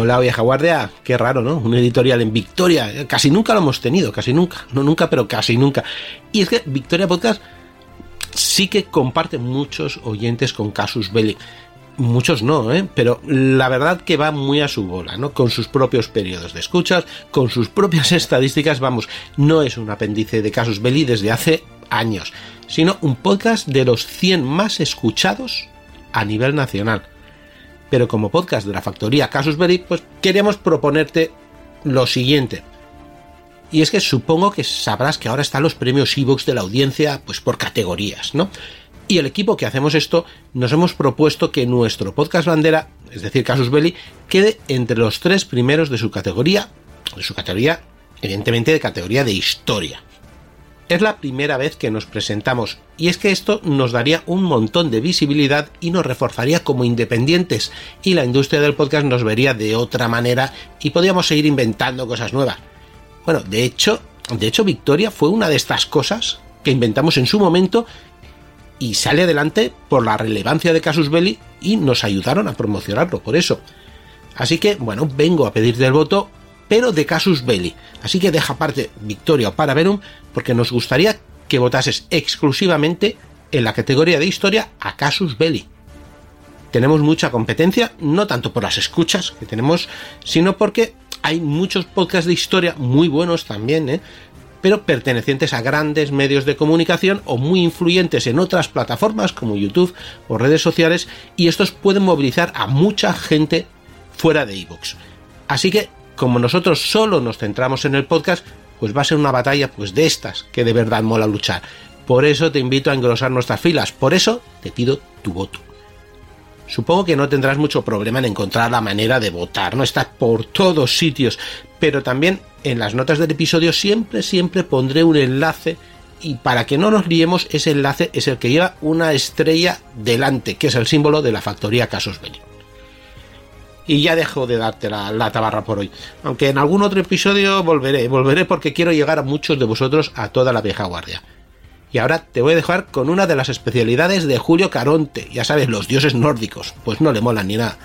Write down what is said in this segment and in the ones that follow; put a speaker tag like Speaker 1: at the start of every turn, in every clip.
Speaker 1: Hola vieja guardia, qué raro, ¿no? Un editorial en Victoria, casi nunca lo hemos tenido, casi nunca, no nunca, pero casi nunca. Y es que Victoria Podcast sí que comparte muchos oyentes con Casus Belli. Muchos no, ¿eh? pero la verdad que va muy a su bola, ¿no? Con sus propios periodos de escuchas, con sus propias estadísticas, vamos, no es un apéndice de Casus Belli desde hace años, sino un podcast de los 100 más escuchados a nivel nacional pero como podcast de la factoría Casus Belli, pues queríamos proponerte lo siguiente. Y es que supongo que sabrás que ahora están los premios Evox de la audiencia, pues por categorías, ¿no? Y el equipo que hacemos esto nos hemos propuesto que nuestro podcast bandera, es decir, Casus Belli, quede entre los tres primeros de su categoría, de su categoría, evidentemente de categoría de historia. Es la primera vez que nos presentamos y es que esto nos daría un montón de visibilidad y nos reforzaría como independientes y la industria del podcast nos vería de otra manera y podríamos seguir inventando cosas nuevas. Bueno, de hecho, de hecho Victoria fue una de estas cosas que inventamos en su momento y sale adelante por la relevancia de Casus Belli y nos ayudaron a promocionarlo por eso. Así que, bueno, vengo a pedirte el voto pero de Casus Belli. Así que deja aparte Victoria o Paraverum, porque nos gustaría que votases exclusivamente en la categoría de historia a Casus Belli. Tenemos mucha competencia, no tanto por las escuchas que tenemos, sino porque hay muchos podcasts de historia muy buenos también, ¿eh? pero pertenecientes a grandes medios de comunicación o muy influyentes en otras plataformas como YouTube o redes sociales, y estos pueden movilizar a mucha gente fuera de iVoox. Así que como nosotros solo nos centramos en el podcast, pues va a ser una batalla pues de estas que de verdad mola luchar. Por eso te invito a engrosar nuestras filas, por eso te pido tu voto. Supongo que no tendrás mucho problema en encontrar la manera de votar, no está por todos sitios, pero también en las notas del episodio siempre, siempre pondré un enlace y para que no nos liemos, ese enlace es el que lleva una estrella delante, que es el símbolo de la factoría Casos Belli y ya dejo de darte la, tabarra por hoy. Aunque en algún otro episodio volveré, volveré porque quiero llegar a muchos de vosotros a toda la vieja guardia. Y ahora te voy a dejar con una de las especialidades de Julio Caronte, ya sabes, los dioses nórdicos, pues no le molan ni nada.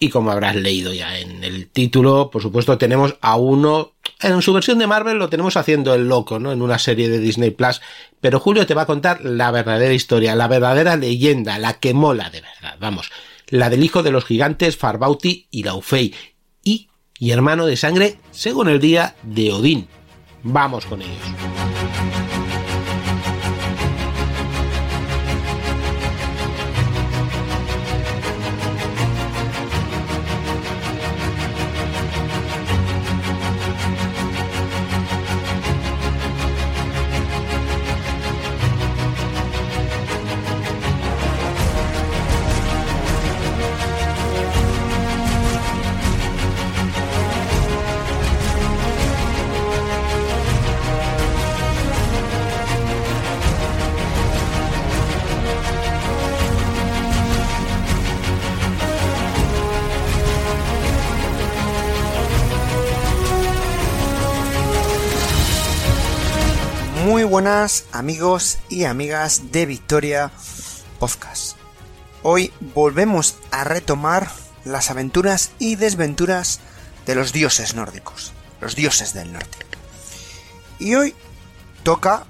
Speaker 1: Y como habrás leído ya en el título, por supuesto tenemos a uno, en su versión de Marvel lo tenemos haciendo el loco, ¿no? En una serie de Disney Plus, pero Julio te va a contar la verdadera historia, la verdadera leyenda, la que mola de verdad, vamos la del hijo de los gigantes Farbauti y Laufey, y, y hermano de sangre, según el día, de Odín. Vamos con ellos.
Speaker 2: Buenas amigos y amigas de Victoria Podcast. Hoy volvemos a retomar las aventuras y desventuras de los dioses nórdicos, los dioses del norte. Y hoy toca,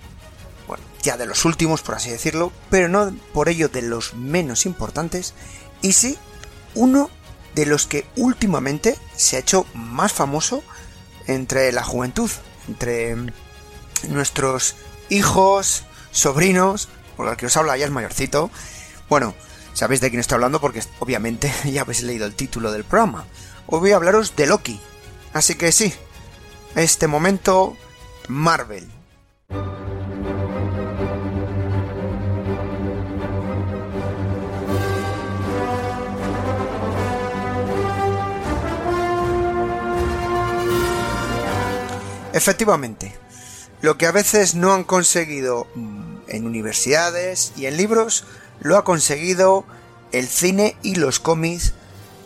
Speaker 2: bueno, ya de los últimos por así decirlo, pero no por ello de los menos importantes, y sí uno de los que últimamente se ha hecho más famoso entre la juventud, entre nuestros hijos, sobrinos, por el que os habla ya es mayorcito. Bueno, Sabéis de quién estoy hablando porque obviamente ya habéis leído el título del programa. Hoy voy a hablaros de Loki. Así que sí, este momento Marvel. Efectivamente, lo que a veces no han conseguido mm, en universidades y en libros, lo ha conseguido el cine y los cómics,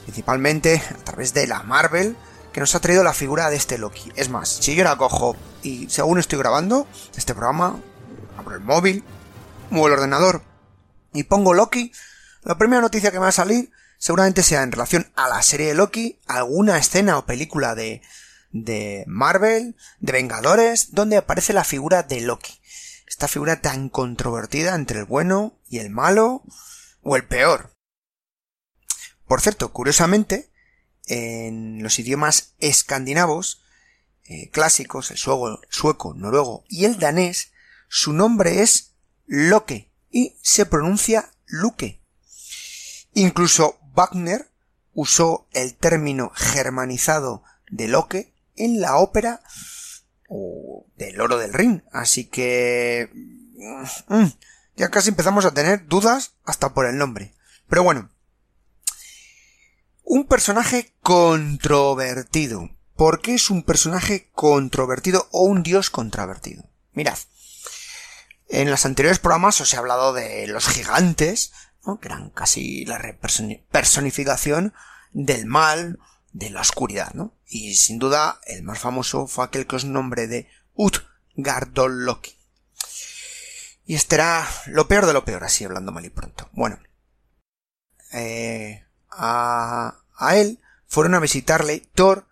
Speaker 2: principalmente a través de la Marvel, que nos ha traído la figura de este Loki. Es más, si yo la cojo y según estoy grabando este programa, abro el móvil, muevo el ordenador y pongo Loki, la primera noticia que me va a salir seguramente sea en relación a la serie de Loki, alguna escena o película de, de Marvel, de Vengadores, donde aparece la figura de Loki. Esta figura tan controvertida entre el bueno y el malo, o el peor. Por cierto, curiosamente, en los idiomas escandinavos, eh, clásicos, el sueco, noruego y el danés, su nombre es Loke y se pronuncia Luke. Incluso Wagner usó el término germanizado de Loke en la ópera o del oro del Rin. Así que... Mm, ya casi empezamos a tener dudas hasta por el nombre. Pero bueno. Un personaje controvertido. ¿Por qué es un personaje controvertido o un dios controvertido? Mirad. En los anteriores programas os he hablado de los gigantes, que eran casi la personificación del mal, de la oscuridad, ¿no? Y sin duda el más famoso fue aquel que os nombre de Utgardoloki. Y este era lo peor de lo peor, así hablando mal y pronto. Bueno, eh, a, a él fueron a visitarle Thor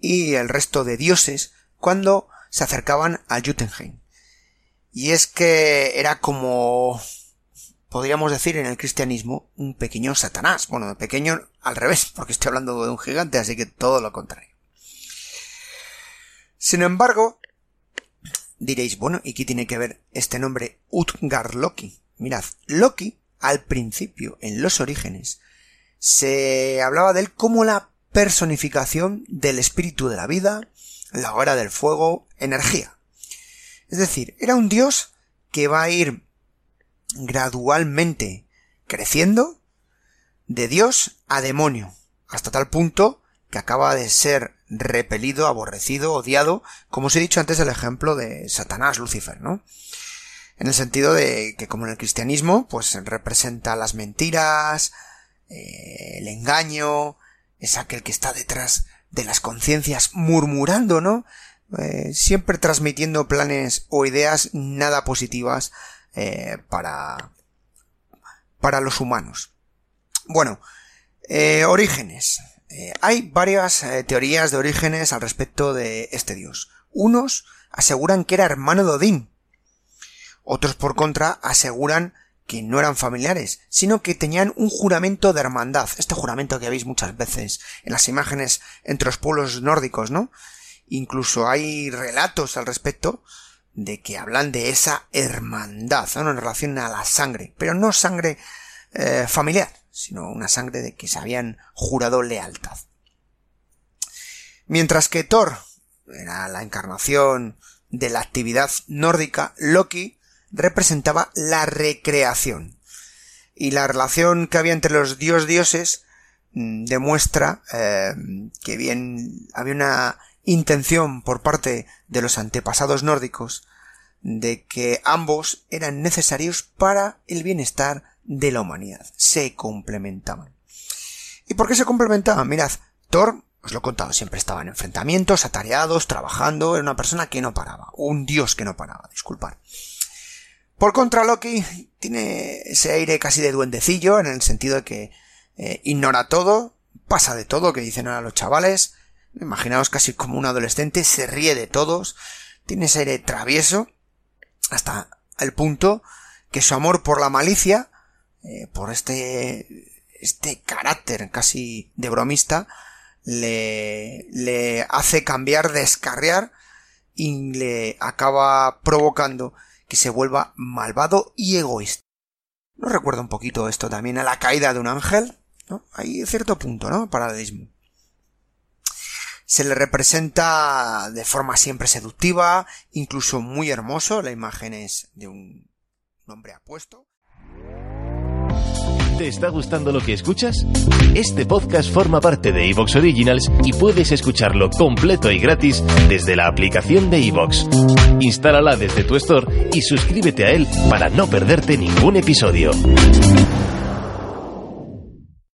Speaker 2: y el resto de dioses cuando se acercaban a Jotunheim. Y es que era como podríamos decir en el cristianismo, un pequeño Satanás. Bueno, pequeño al revés, porque estoy hablando de un gigante, así que todo lo contrario. Sin embargo, diréis, bueno, ¿y qué tiene que ver este nombre Utgar Loki? Mirad, Loki, al principio, en los orígenes, se hablaba de él como la personificación del espíritu de la vida, la hora del fuego, energía. Es decir, era un dios que va a ir gradualmente creciendo de Dios a demonio, hasta tal punto que acaba de ser repelido, aborrecido, odiado, como os he dicho antes el ejemplo de Satanás, Lucifer, ¿no? En el sentido de que como en el cristianismo, pues representa las mentiras, eh, el engaño, es aquel que está detrás de las conciencias murmurando, ¿no? Eh, siempre transmitiendo planes o ideas nada positivas eh, para, para los humanos. Bueno, eh, orígenes. Eh, hay varias teorías de orígenes al respecto de este dios. Unos aseguran que era hermano de Odín. Otros, por contra, aseguran que no eran familiares, sino que tenían un juramento de hermandad. Este juramento que veis muchas veces en las imágenes entre los pueblos nórdicos, ¿no? Incluso hay relatos al respecto de que hablan de esa hermandad, ¿no? en relación a la sangre, pero no sangre eh, familiar, sino una sangre de que se habían jurado lealtad. Mientras que Thor era la encarnación de la actividad nórdica, Loki representaba la recreación. Y la relación que había entre los dios dioses mm, demuestra eh, que bien había una intención por parte de los antepasados nórdicos de que ambos eran necesarios para el bienestar de la humanidad. Se complementaban. ¿Y por qué se complementaban? Mirad, Thor, os lo he contado, siempre estaba en enfrentamientos, atareados, trabajando, era una persona que no paraba, un dios que no paraba, disculpar. Por contra, Loki tiene ese aire casi de duendecillo, en el sentido de que eh, ignora todo, pasa de todo, que dicen ahora los chavales, Imaginaos casi como un adolescente, se ríe de todos, tiene ese aire travieso, hasta el punto que su amor por la malicia, eh, por este, este carácter casi de bromista, le, le hace cambiar, descarriar y le acaba provocando que se vuelva malvado y egoísta. ¿No recuerda un poquito esto también a la caída de un ángel? ¿no? Hay cierto punto, ¿no? Paralelismo. Se le representa de forma siempre seductiva, incluso muy hermoso. La imagen es de un hombre apuesto.
Speaker 3: ¿Te está gustando lo que escuchas? Este podcast forma parte de Evox Originals y puedes escucharlo completo y gratis desde la aplicación de Evox. Instálala desde tu store y suscríbete a él para no perderte ningún episodio.